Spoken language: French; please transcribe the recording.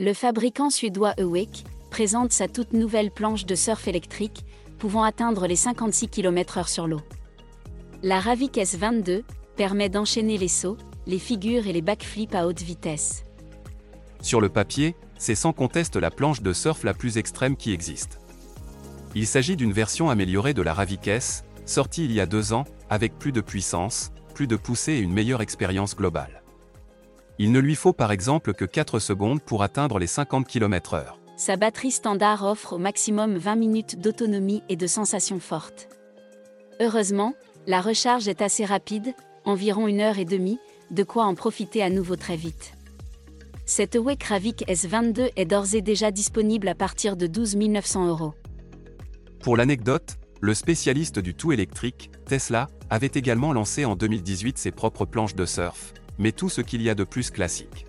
Le fabricant suédois Awake présente sa toute nouvelle planche de surf électrique, pouvant atteindre les 56 km/h sur l'eau. La Ravic S22 permet d'enchaîner les sauts, les figures et les backflips à haute vitesse. Sur le papier, c'est sans conteste la planche de surf la plus extrême qui existe. Il s'agit d'une version améliorée de la Ravic S, sortie il y a deux ans, avec plus de puissance, plus de poussée et une meilleure expérience globale. Il ne lui faut par exemple que 4 secondes pour atteindre les 50 km/h. Sa batterie standard offre au maximum 20 minutes d'autonomie et de sensations fortes. Heureusement, la recharge est assez rapide, environ une heure et demie, de quoi en profiter à nouveau très vite. Cette Awake Ravic S22 est d'ores et déjà disponible à partir de 12 900 euros. Pour l'anecdote, le spécialiste du tout électrique, Tesla, avait également lancé en 2018 ses propres planches de surf, mais tout ce qu'il y a de plus classique.